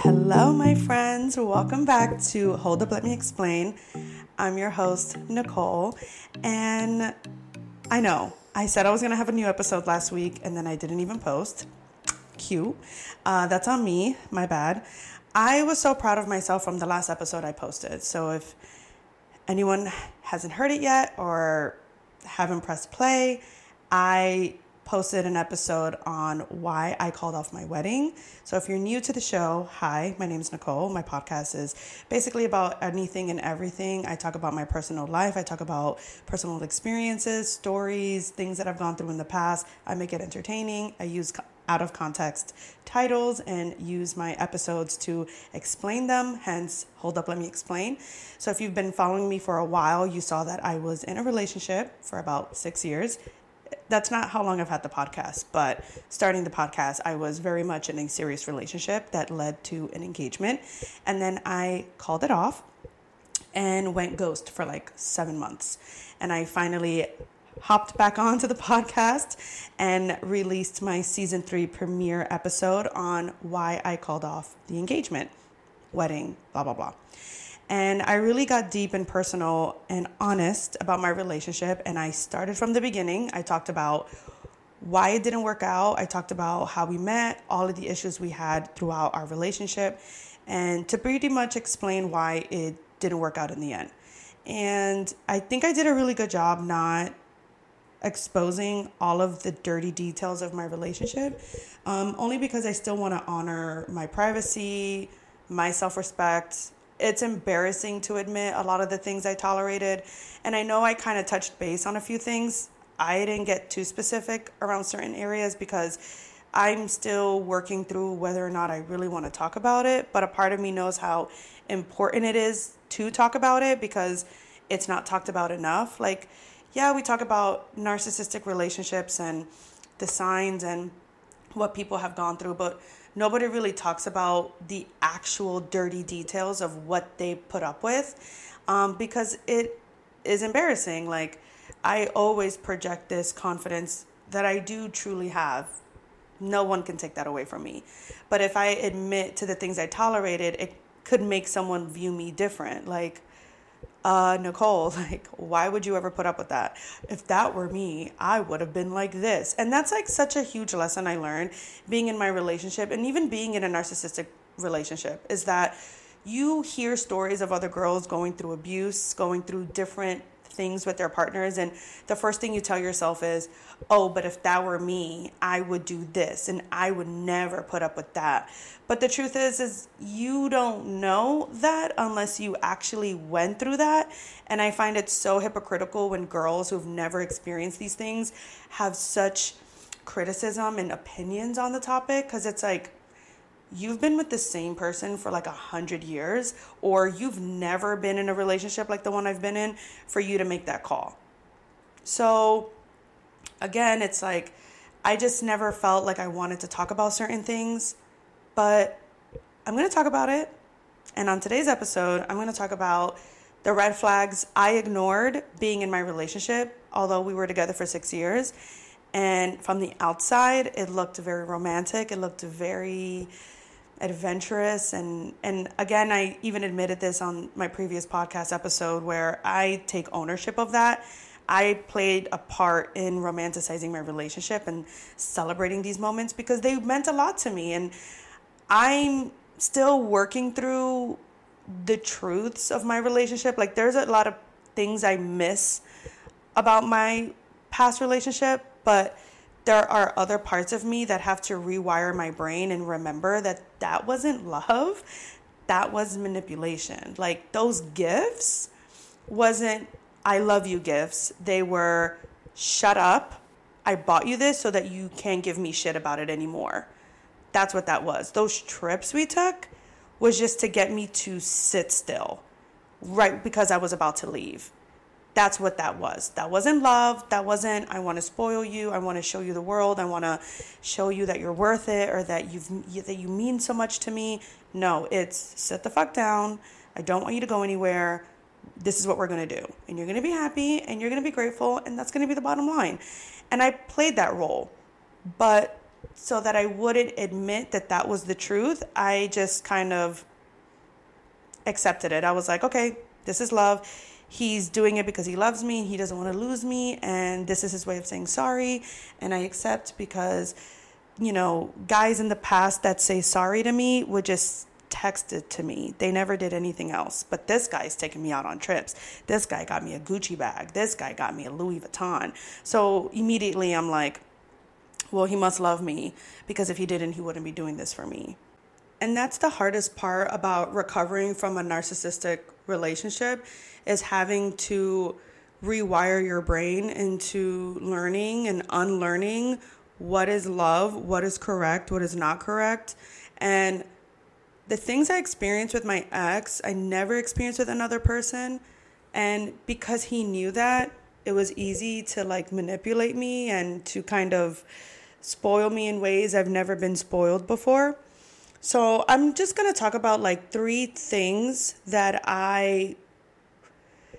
hello, my friends. Welcome back to Hold Up, Let Me Explain. I'm your host, Nicole. And I know I said I was going to have a new episode last week and then I didn't even post. Cute. Uh, that's on me. My bad. I was so proud of myself from the last episode I posted. So if anyone hasn't heard it yet or haven't pressed play, I posted an episode on why I called off my wedding. So if you're new to the show, hi, my name is Nicole. My podcast is basically about anything and everything. I talk about my personal life, I talk about personal experiences, stories, things that I've gone through in the past. I make it entertaining. I use out of context titles and use my episodes to explain them. Hence, hold up, let me explain. So, if you've been following me for a while, you saw that I was in a relationship for about six years that's not how long I've had the podcast, but starting the podcast, I was very much in a serious relationship that led to an engagement. And then I called it off and went ghost for like seven months. And I finally hopped back onto the podcast and released my season three premiere episode on why I called off the engagement, wedding, blah, blah, blah. And I really got deep and personal and honest about my relationship. And I started from the beginning. I talked about why it didn't work out. I talked about how we met, all of the issues we had throughout our relationship, and to pretty much explain why it didn't work out in the end. And I think I did a really good job not exposing all of the dirty details of my relationship, um, only because I still want to honor my privacy, my self respect, it's embarrassing to admit a lot of the things I tolerated. And I know I kind of touched base on a few things. I didn't get too specific around certain areas because I'm still working through whether or not I really want to talk about it. But a part of me knows how important it is to talk about it because it's not talked about enough. Like, yeah, we talk about narcissistic relationships and the signs and what people have gone through, but nobody really talks about the actual dirty details of what they put up with um, because it is embarrassing. Like, I always project this confidence that I do truly have. No one can take that away from me. But if I admit to the things I tolerated, it could make someone view me different. Like, uh, Nicole, like, why would you ever put up with that? If that were me, I would have been like this. And that's like such a huge lesson I learned being in my relationship and even being in a narcissistic relationship is that you hear stories of other girls going through abuse, going through different things with their partners and the first thing you tell yourself is oh but if that were me i would do this and i would never put up with that. But the truth is is you don't know that unless you actually went through that and i find it so hypocritical when girls who've never experienced these things have such criticism and opinions on the topic because it's like you've been with the same person for like a hundred years, or you've never been in a relationship like the one I've been in for you to make that call. So, again, it's like I just never felt like I wanted to talk about certain things, but I'm going to talk about it. And on today's episode, I'm going to talk about the red flags I ignored being in my relationship, although we were together for six years. And from the outside, it looked very romantic. It looked very adventurous and and again I even admitted this on my previous podcast episode where I take ownership of that. I played a part in romanticizing my relationship and celebrating these moments because they meant a lot to me and I'm still working through the truths of my relationship. Like there's a lot of things I miss about my past relationship, but there are other parts of me that have to rewire my brain and remember that that wasn't love. That was manipulation. Like those gifts wasn't i love you gifts. They were shut up. I bought you this so that you can't give me shit about it anymore. That's what that was. Those trips we took was just to get me to sit still right because i was about to leave that's what that was. That wasn't love. That wasn't, I want to spoil you. I want to show you the world. I want to show you that you're worth it or that you've, that you mean so much to me. No, it's sit the fuck down. I don't want you to go anywhere. This is what we're going to do. And you're going to be happy and you're going to be grateful. And that's going to be the bottom line. And I played that role. But so that I wouldn't admit that that was the truth, I just kind of accepted it. I was like, okay, this is love. He's doing it because he loves me. He doesn't want to lose me. And this is his way of saying sorry. And I accept because, you know, guys in the past that say sorry to me would just text it to me. They never did anything else. But this guy's taking me out on trips. This guy got me a Gucci bag. This guy got me a Louis Vuitton. So immediately I'm like, well, he must love me because if he didn't, he wouldn't be doing this for me. And that's the hardest part about recovering from a narcissistic relationship is having to rewire your brain into learning and unlearning what is love, what is correct, what is not correct. And the things I experienced with my ex, I never experienced with another person. And because he knew that, it was easy to like manipulate me and to kind of spoil me in ways I've never been spoiled before. So I'm just going to talk about like three things that I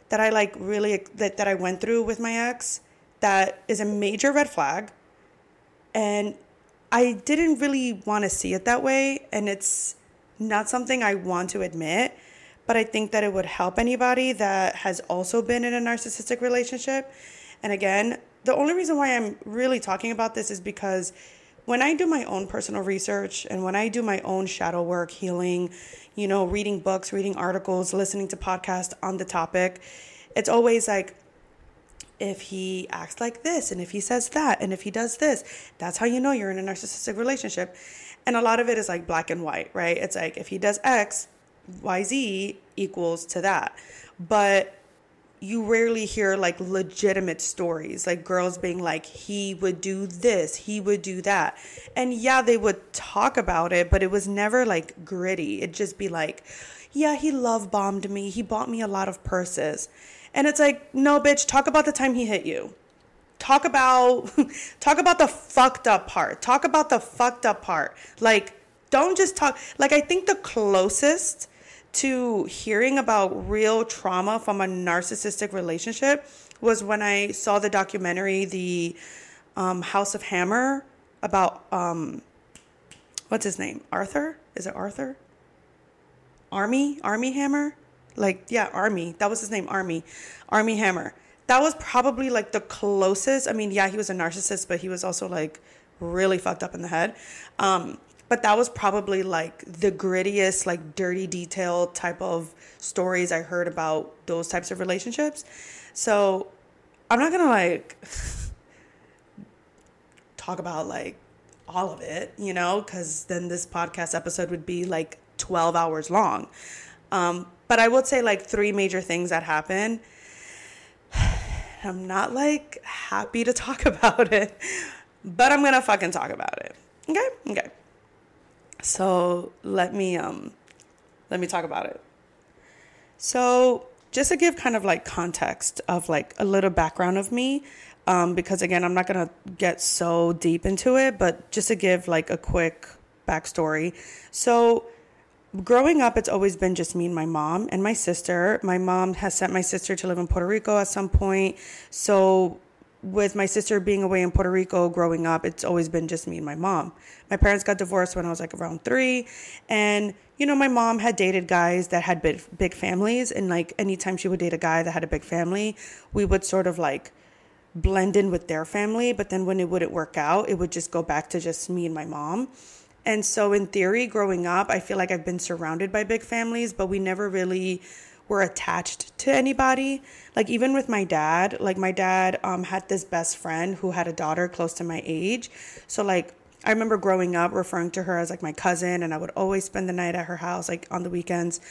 that I like really that, that I went through with my ex that is a major red flag. And I didn't really want to see it that way and it's not something I want to admit, but I think that it would help anybody that has also been in a narcissistic relationship. And again, the only reason why I'm really talking about this is because when I do my own personal research and when I do my own shadow work, healing, you know, reading books, reading articles, listening to podcasts on the topic, it's always like, if he acts like this and if he says that and if he does this, that's how you know you're in a narcissistic relationship. And a lot of it is like black and white, right? It's like if he does X, YZ equals to that. But you rarely hear like legitimate stories, like girls being like, he would do this, he would do that. And yeah, they would talk about it, but it was never like gritty. It'd just be like, yeah, he love bombed me. He bought me a lot of purses. And it's like, no, bitch, talk about the time he hit you. Talk about talk about the fucked up part. Talk about the fucked up part. Like, don't just talk like I think the closest to hearing about real trauma from a narcissistic relationship was when I saw the documentary, The um, House of Hammer, about um, what's his name? Arthur? Is it Arthur? Armie? Armie Hammer? Like, yeah, Armie. That was his name, Armie. Armie Hammer. That was probably like the closest. I mean, yeah, he was a narcissist, but he was also like really fucked up in the head. Um, but that was probably like the grittiest like dirty detail type of stories i heard about those types of relationships. So i'm not gonna like talk about like all of it you know because then this podcast episode would be like 12 hours long. Um, but i would say like three major things that happen i'm not like happy to talk about it but i'm gonna fucking talk about it. Okay? Okay so let me um let me talk about it. So just to give kind of like context of like a little background of me, um, because again I'm not gonna get so deep into it, but just to give like a quick backstory. So growing up, it's always been just me and my mom and my sister. My mom has sent my sister to live in Puerto Rico at some point. So with my sister being away in Puerto Rico growing up, it's always been just me and my mom. My parents got divorced when I was like around three. And, you know, my mom had dated guys that had big, big families. And like anytime she would date a guy that had a big family, we would sort of like blend in with their family. But then when it wouldn't work out, it would just go back to just me and my mom. And so, in theory, growing up, I feel like I've been surrounded by big families, but we never really were attached to anybody. Like even with my dad, like my dad um, had this best friend who had a daughter close to my age. So like I remember growing up referring to her as like my cousin, and I would always spend the night at her house, like on the weekends.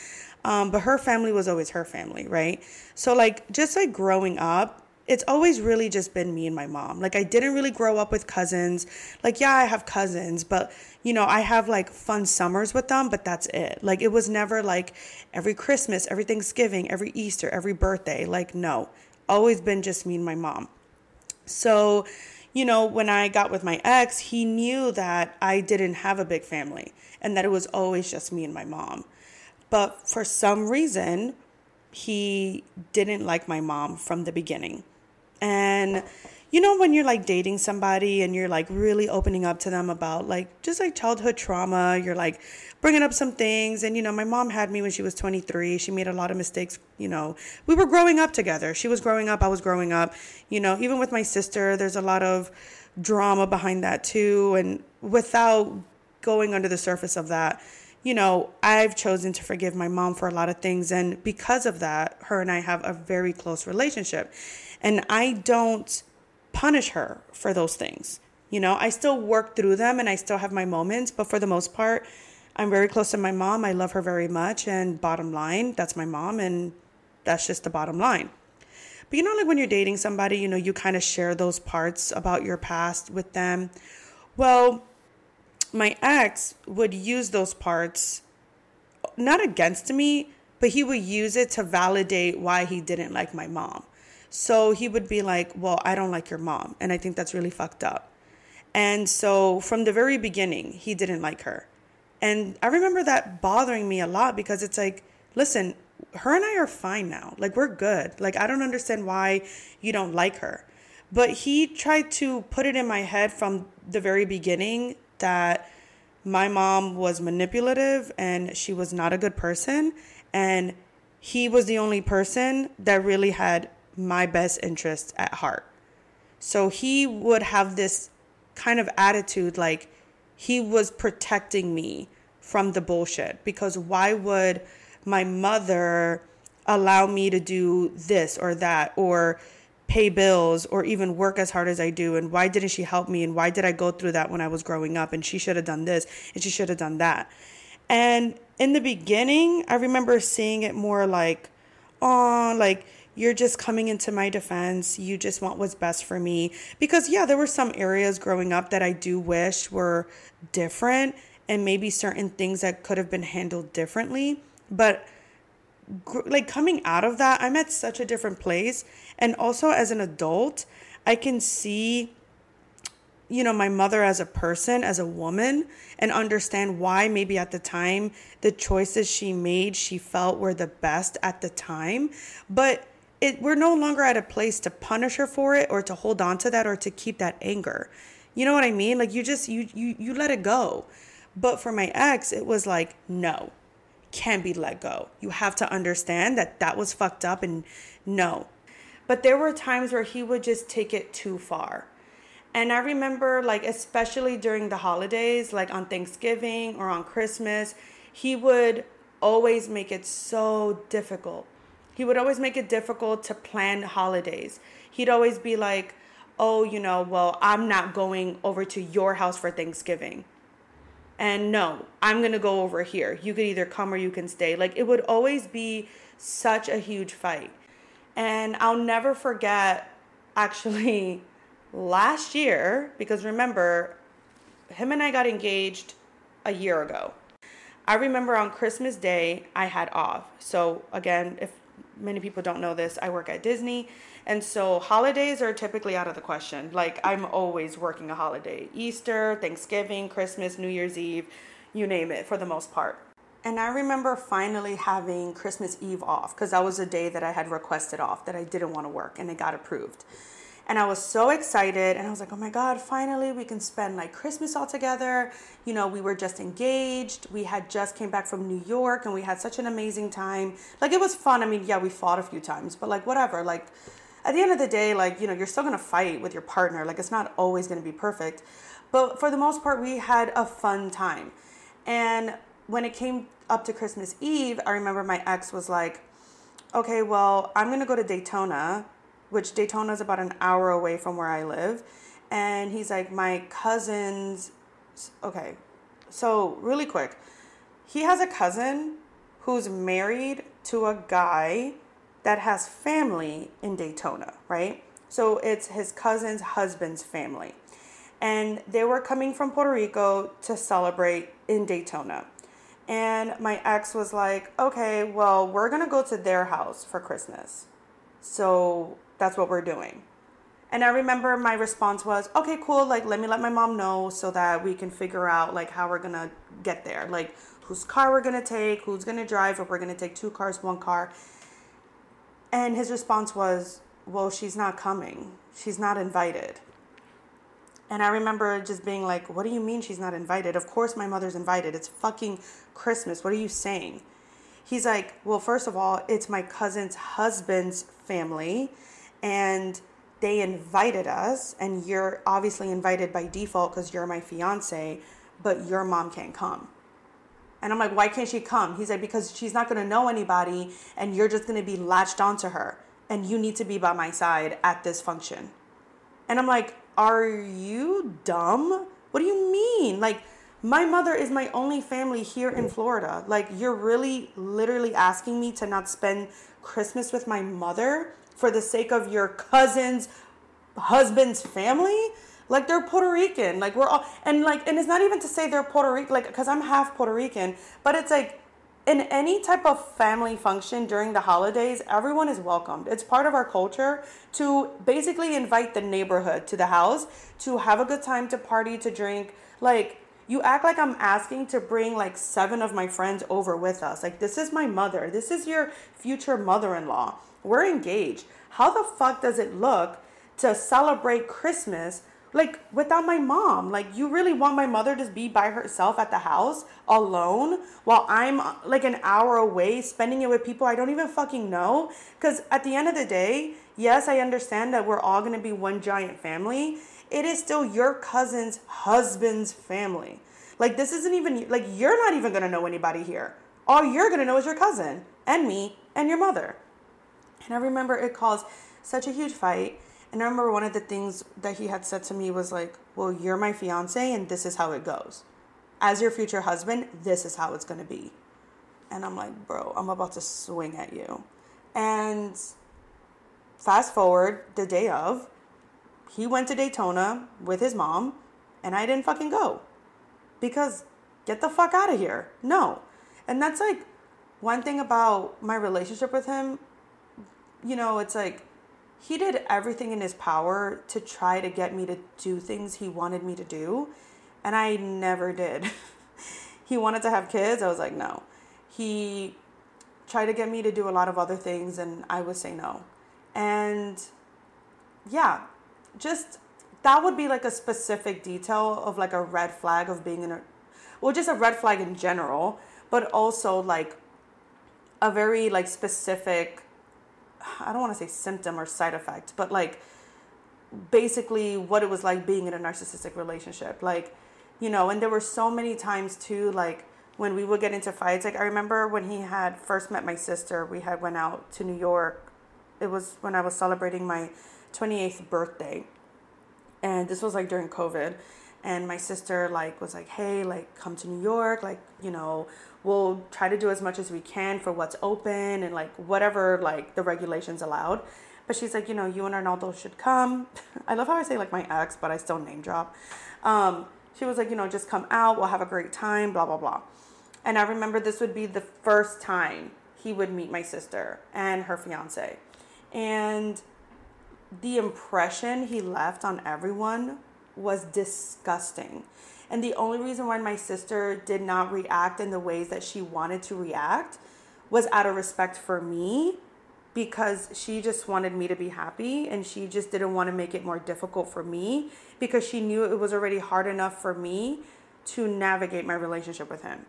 Um, but her family was always her family, right? So like just like growing up, it's always really just been me and my mom. Like I didn't really grow up with cousins. Like yeah, I have cousins, but you know, I have like fun summers with them, but that's it. Like it was never like every Christmas, every Thanksgiving, every Easter, every birthday. Like no. Always been just me and my mom. So, you know, when I got with my ex, he knew that I didn't have a big family and that it was always just me and my mom. But for some reason, he didn't like my mom from the beginning. And, you know, when you're like dating somebody and you're like really opening up to them about like just like childhood trauma, you're like bringing up some things. And, you know, my mom had me when she was 23. She made a lot of mistakes. You know, we were growing up together. She was growing up, I was growing up. You know, even with my sister, there's a lot of drama behind that too. And without going under the surface of that, you know, I've chosen to forgive my mom for a lot of things. And because of that, her and I have a very close relationship. And I don't punish her for those things. You know, I still work through them and I still have my moments, but for the most part, I'm very close to my mom. I love her very much. And bottom line, that's my mom. And that's just the bottom line. But you know, like when you're dating somebody, you know, you kind of share those parts about your past with them. Well, my ex would use those parts not against me, but he would use it to validate why he didn't like my mom. So he would be like, Well, I don't like your mom. And I think that's really fucked up. And so from the very beginning, he didn't like her. And I remember that bothering me a lot because it's like, listen, her and I are fine now. Like, we're good. Like, I don't understand why you don't like her. But he tried to put it in my head from the very beginning that my mom was manipulative and she was not a good person. And he was the only person that really had my best interests at heart. So he would have this kind of attitude like he was protecting me from the bullshit because why would my mother allow me to do this or that or pay bills or even work as hard as I do and why didn't she help me and why did I go through that when I was growing up and she should have done this and she should have done that. And in the beginning, I remember seeing it more like, oh, like you're just coming into my defense. You just want what's best for me. Because, yeah, there were some areas growing up that I do wish were different and maybe certain things that could have been handled differently. But like coming out of that, I'm at such a different place. And also as an adult, I can see, you know, my mother as a person, as a woman, and understand why maybe at the time the choices she made, she felt were the best at the time. But it, we're no longer at a place to punish her for it or to hold on to that or to keep that anger. You know what I mean? Like you just you you you let it go. But for my ex, it was like, no, can't be let go. You have to understand that that was fucked up and no. But there were times where he would just take it too far. And I remember, like, especially during the holidays, like on Thanksgiving or on Christmas, he would always make it so difficult. He would always make it difficult to plan holidays. He'd always be like, oh, you know, well, I'm not going over to your house for Thanksgiving and no, I'm going to go over here. You could either come or you can stay. Like it would always be such a huge fight. And I'll never forget actually last year, because remember, him and I got engaged a year ago. I remember on Christmas Day, I had off. So, again, if many people don't know this, I work at Disney. And so holidays are typically out of the question. Like I'm always working a holiday Easter, Thanksgiving, Christmas, New Year's Eve, you name it for the most part. And I remember finally having Christmas Eve off because that was a day that I had requested off that I didn't want to work and it got approved. And I was so excited and I was like, oh my God, finally we can spend like Christmas all together. You know, we were just engaged. We had just came back from New York and we had such an amazing time. Like it was fun. I mean, yeah, we fought a few times, but like whatever. Like at the end of the day, like, you know, you're still gonna fight with your partner. Like it's not always gonna be perfect. But for the most part, we had a fun time. And when it came up to Christmas Eve, I remember my ex was like, okay, well, I'm gonna go to Daytona which Daytona is about an hour away from where I live. And he's like, my cousin's, okay. So, really quick, he has a cousin who's married to a guy that has family in Daytona, right? So, it's his cousin's husband's family. And they were coming from Puerto Rico to celebrate in Daytona. And my ex was like, okay, well, we're gonna go to their house for Christmas. So that's what we're doing. And I remember my response was, okay, cool. Like, let me let my mom know so that we can figure out like how we're gonna get there. Like, whose car we're gonna take, who's gonna drive, if we're gonna take two cars, one car. And his response was, well, she's not coming. She's not invited. And I remember just being like, what do you mean she's not invited? Of course, my mother's invited. It's fucking Christmas. What are you saying? He's like, well, first of all, it's my cousin's husband's family, and they invited us, and you're obviously invited by default because you're my fiance, but your mom can't come. And I'm like, why can't she come? He's like, because she's not going to know anybody, and you're just going to be latched onto her, and you need to be by my side at this function. And I'm like, are you dumb? What do you mean? Like, my mother is my only family here in Florida. Like, you're really literally asking me to not spend Christmas with my mother for the sake of your cousin's husband's family? Like, they're Puerto Rican. Like, we're all, and like, and it's not even to say they're Puerto Rican, like, because I'm half Puerto Rican, but it's like, in any type of family function during the holidays, everyone is welcomed. It's part of our culture to basically invite the neighborhood to the house to have a good time, to party, to drink. Like, you act like I'm asking to bring like seven of my friends over with us. Like, this is my mother. This is your future mother in law. We're engaged. How the fuck does it look to celebrate Christmas like without my mom? Like, you really want my mother to be by herself at the house alone while I'm like an hour away spending it with people I don't even fucking know? Because at the end of the day, yes, I understand that we're all gonna be one giant family it is still your cousin's husband's family. Like, this isn't even, like, you're not even gonna know anybody here. All you're gonna know is your cousin and me and your mother. And I remember it caused such a huge fight. And I remember one of the things that he had said to me was like, Well, you're my fiance, and this is how it goes. As your future husband, this is how it's gonna be. And I'm like, Bro, I'm about to swing at you. And fast forward the day of, he went to Daytona with his mom, and I didn't fucking go because get the fuck out of here. No. And that's like one thing about my relationship with him. You know, it's like he did everything in his power to try to get me to do things he wanted me to do, and I never did. he wanted to have kids. I was like, no. He tried to get me to do a lot of other things, and I would say no. And yeah, just that would be like a specific detail of like a red flag of being in a well just a red flag in general but also like a very like specific i don't want to say symptom or side effect but like basically what it was like being in a narcissistic relationship. Like you know and there were so many times too like when we would get into fights. Like i remember when he had first met my sister we had went out to new york. It was when i was celebrating my 28th birthday. And this was like during covid. And my sister like was like hey like come to new york like you know we'll try to do as much as we can for what's open and like whatever like the regulations allowed. But she's like you know you and arnaldo should come. I love how i say like my ex but i still name drop. Um, she was like you know just come out we'll have a great time blah blah blah. And i remember this would be the first time he would meet my sister and her fiance. And the impression he left on everyone was disgusting. And the only reason why my sister did not react in the ways that she wanted to react was out of respect for me because she just wanted me to be happy and she just didn't want to make it more difficult for me because she knew it was already hard enough for me to navigate my relationship with him.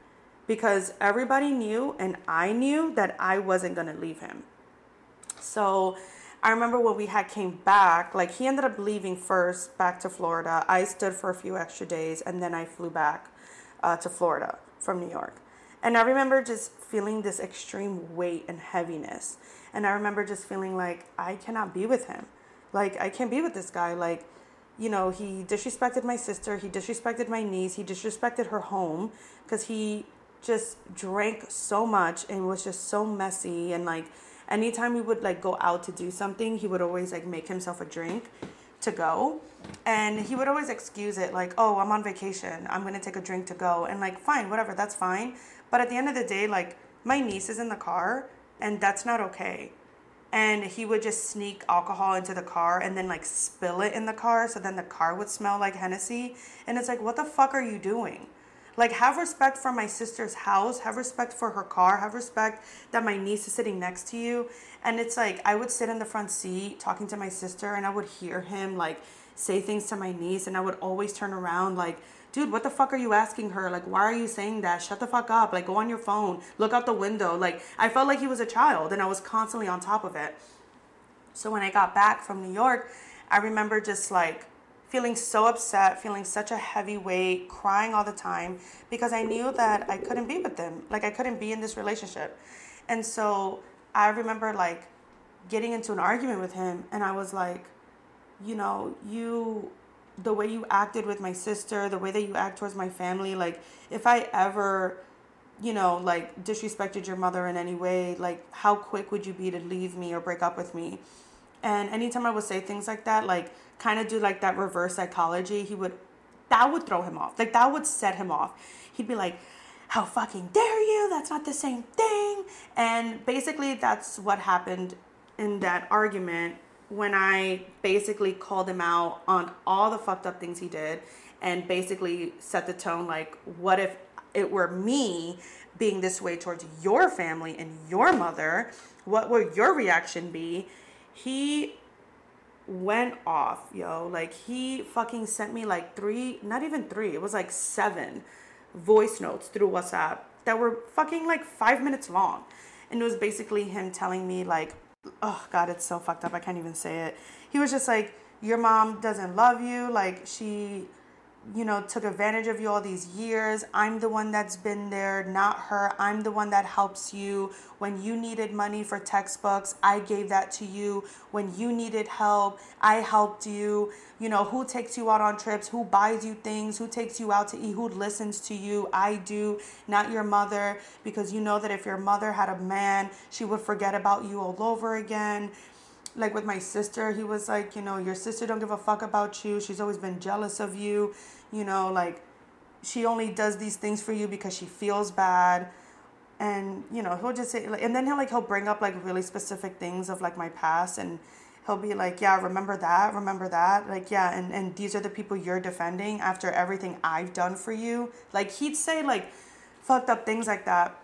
Because everybody knew and I knew that I wasn't going to leave him. So, I remember when we had came back, like he ended up leaving first back to Florida. I stood for a few extra days and then I flew back uh, to Florida from New York. And I remember just feeling this extreme weight and heaviness. And I remember just feeling like I cannot be with him. Like I can't be with this guy. Like, you know, he disrespected my sister, he disrespected my niece, he disrespected her home because he just drank so much and was just so messy and like anytime we would like go out to do something, he would always like make himself a drink to go. And he would always excuse it like, oh, I'm on vacation. I'm going to take a drink to go. And like, fine, whatever, that's fine. But at the end of the day, like, my niece is in the car and that's not okay. And he would just sneak alcohol into the car and then like spill it in the car so then the car would smell like Hennessy. And it's like, what the fuck are you doing? Like, have respect for my sister's house, have respect for her car, have respect that my niece is sitting next to you. And it's like, I would sit in the front seat talking to my sister, and I would hear him like say things to my niece, and I would always turn around, like, dude, what the fuck are you asking her? Like, why are you saying that? Shut the fuck up. Like, go on your phone, look out the window. Like, I felt like he was a child, and I was constantly on top of it. So when I got back from New York, I remember just like, feeling so upset, feeling such a heavy weight, crying all the time because I knew that I couldn't be with them. Like I couldn't be in this relationship. And so I remember like getting into an argument with him and I was like, you know, you the way you acted with my sister, the way that you act towards my family, like if I ever you know, like disrespected your mother in any way, like how quick would you be to leave me or break up with me? And anytime I would say things like that, like kind of do like that reverse psychology, he would, that would throw him off. Like that would set him off. He'd be like, how fucking dare you? That's not the same thing. And basically, that's what happened in that argument when I basically called him out on all the fucked up things he did and basically set the tone like, what if it were me being this way towards your family and your mother? What would your reaction be? He went off, yo. Like he fucking sent me like three, not even three, it was like seven voice notes through WhatsApp that were fucking like five minutes long. And it was basically him telling me, like, oh God, it's so fucked up. I can't even say it. He was just like, Your mom doesn't love you. Like, she you know, took advantage of you all these years. I'm the one that's been there, not her. I'm the one that helps you. When you needed money for textbooks, I gave that to you. When you needed help, I helped you. You know, who takes you out on trips? Who buys you things? Who takes you out to eat? Who listens to you? I do, not your mother, because you know that if your mother had a man, she would forget about you all over again like with my sister he was like you know your sister don't give a fuck about you she's always been jealous of you you know, like she only does these things for you because she feels bad. And, you know, he'll just say, and then he'll like, he'll bring up like really specific things of like my past and he'll be like, yeah, remember that, remember that. Like, yeah, and, and these are the people you're defending after everything I've done for you. Like, he'd say like fucked up things like that.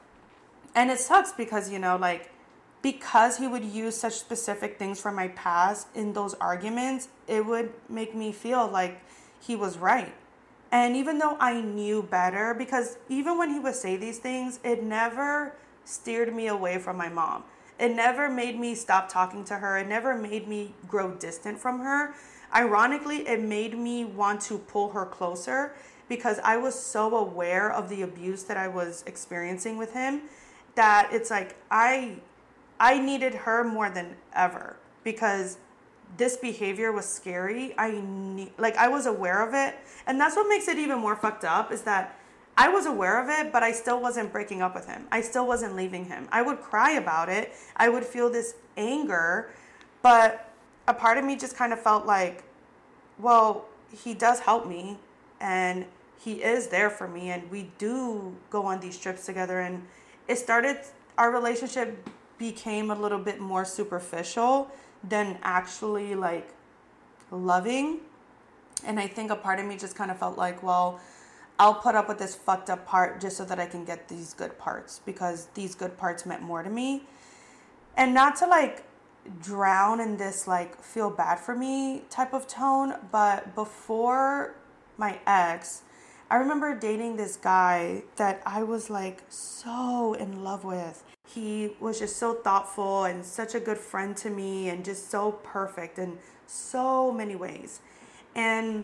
And it sucks because, you know, like, because he would use such specific things from my past in those arguments, it would make me feel like he was right and even though I knew better, because even when he would say these things, it never steered me away from my mom. It never made me stop talking to her. It never made me grow distant from her. Ironically, it made me want to pull her closer because I was so aware of the abuse that I was experiencing with him that it's like I I needed her more than ever because this behavior was scary. I like I was aware of it, and that's what makes it even more fucked up is that I was aware of it, but I still wasn't breaking up with him. I still wasn't leaving him. I would cry about it. I would feel this anger, but a part of me just kind of felt like, well, he does help me and he is there for me and we do go on these trips together and it started our relationship became a little bit more superficial than actually like loving. And I think a part of me just kind of felt like, well, I'll put up with this fucked up part just so that I can get these good parts because these good parts meant more to me. And not to like drown in this like feel bad for me type of tone, but before my ex, I remember dating this guy that I was like so in love with. He was just so thoughtful and such a good friend to me and just so perfect in so many ways. And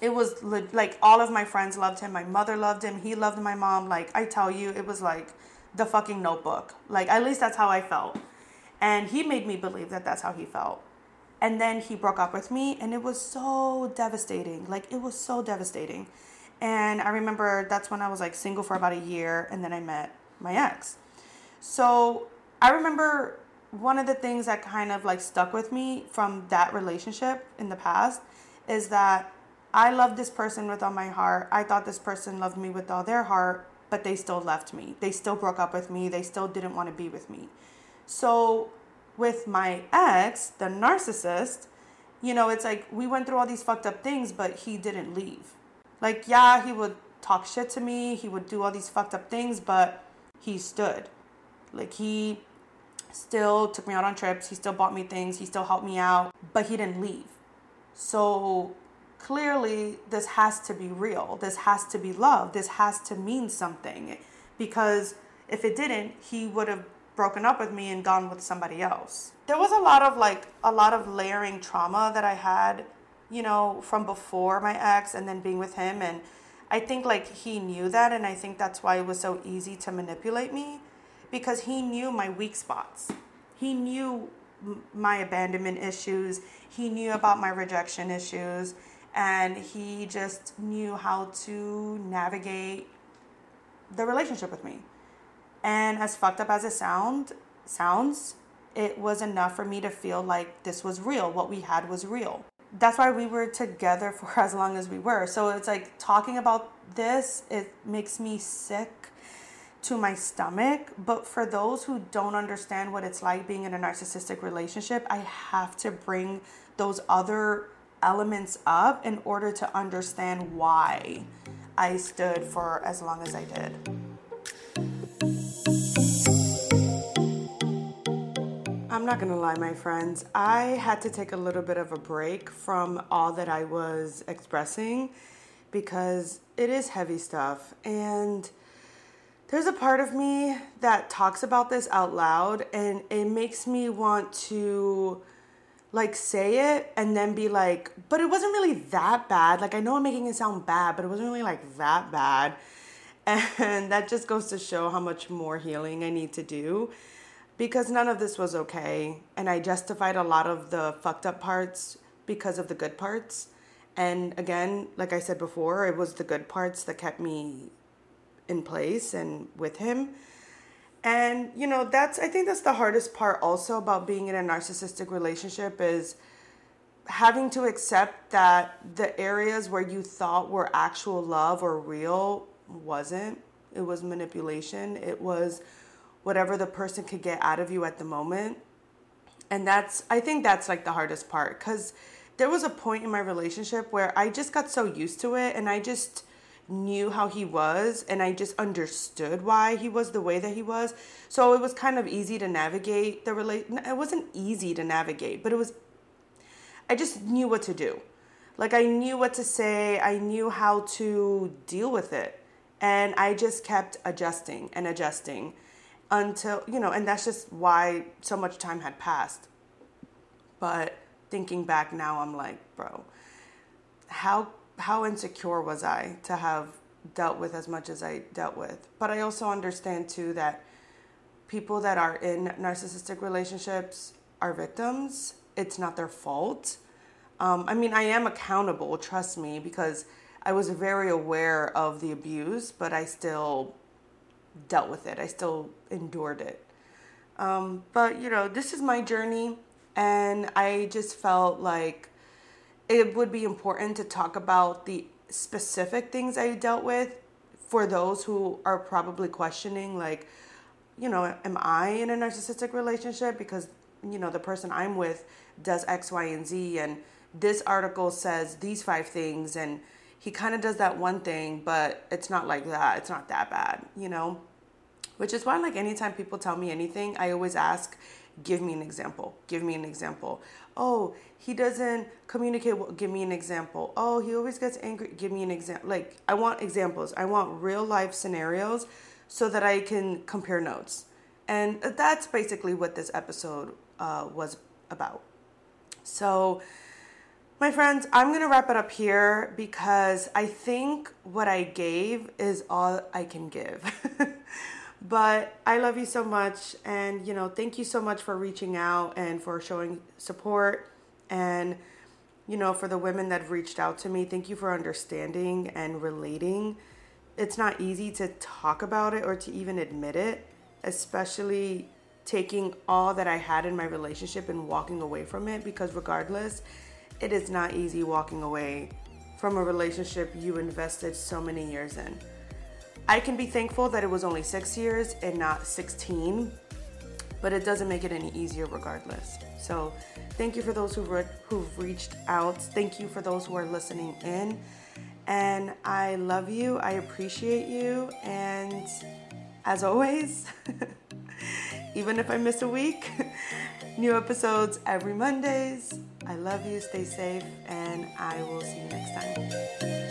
it was like all of my friends loved him. My mother loved him. He loved my mom. Like I tell you, it was like the fucking notebook. Like at least that's how I felt. And he made me believe that that's how he felt. And then he broke up with me and it was so devastating. Like it was so devastating. And I remember that's when I was like single for about a year and then I met my ex. So I remember one of the things that kind of like stuck with me from that relationship in the past is that I loved this person with all my heart. I thought this person loved me with all their heart, but they still left me. They still broke up with me. They still didn't want to be with me. So with my ex, the narcissist, you know, it's like we went through all these fucked up things, but he didn't leave. Like, yeah, he would talk shit to me. He would do all these fucked up things, but he stood. Like he still took me out on trips. He still bought me things. He still helped me out, but he didn't leave. So clearly, this has to be real. This has to be love. This has to mean something. Because if it didn't, he would have broken up with me and gone with somebody else. There was a lot of like, a lot of layering trauma that I had, you know, from before my ex and then being with him. And I think like he knew that. And I think that's why it was so easy to manipulate me because he knew my weak spots. He knew my abandonment issues. He knew about my rejection issues. And he just knew how to navigate the relationship with me. And as fucked up as it sound sounds, it was enough for me to feel like this was real. What we had was real. That's why we were together for as long as we were. So it's like talking about this, it makes me sick to my stomach. But for those who don't understand what it's like being in a narcissistic relationship, I have to bring those other elements up in order to understand why I stood for as long as I did. I'm not gonna lie, my friends. I had to take a little bit of a break from all that I was expressing because it is heavy stuff. And there's a part of me that talks about this out loud and it makes me want to like say it and then be like, but it wasn't really that bad. Like I know I'm making it sound bad, but it wasn't really like that bad. And that just goes to show how much more healing I need to do because none of this was okay. And I justified a lot of the fucked up parts because of the good parts. And again, like I said before, it was the good parts that kept me in place and with him. And you know, that's I think that's the hardest part also about being in a narcissistic relationship is having to accept that the areas where you thought were actual love or real wasn't. It was manipulation. It was whatever the person could get out of you at the moment. And that's I think that's like the hardest part cuz there was a point in my relationship where I just got so used to it and I just knew how he was and I just understood why he was the way that he was. So it was kind of easy to navigate the relate it wasn't easy to navigate, but it was I just knew what to do. Like I knew what to say, I knew how to deal with it. And I just kept adjusting and adjusting until, you know, and that's just why so much time had passed. But thinking back now, I'm like, bro, how how insecure was I to have dealt with as much as I dealt with? But I also understand too that people that are in narcissistic relationships are victims. It's not their fault. Um, I mean, I am accountable, trust me, because I was very aware of the abuse, but I still dealt with it. I still endured it. Um, but, you know, this is my journey, and I just felt like it would be important to talk about the specific things I dealt with for those who are probably questioning, like, you know, am I in a narcissistic relationship? Because, you know, the person I'm with does X, Y, and Z, and this article says these five things, and he kind of does that one thing, but it's not like that. It's not that bad, you know? Which is why, like, anytime people tell me anything, I always ask, give me an example. Give me an example. Oh, he doesn't communicate well. Give me an example. Oh, he always gets angry. Give me an example. Like, I want examples. I want real life scenarios so that I can compare notes. And that's basically what this episode uh, was about. So, my friends, I'm going to wrap it up here because I think what I gave is all I can give. But I love you so much. And, you know, thank you so much for reaching out and for showing support. And, you know, for the women that reached out to me, thank you for understanding and relating. It's not easy to talk about it or to even admit it, especially taking all that I had in my relationship and walking away from it because, regardless, it is not easy walking away from a relationship you invested so many years in. I can be thankful that it was only six years and not 16, but it doesn't make it any easier regardless. So, thank you for those who re- who've reached out. Thank you for those who are listening in. And I love you. I appreciate you. And as always, even if I miss a week, new episodes every Mondays. I love you. Stay safe. And I will see you next time.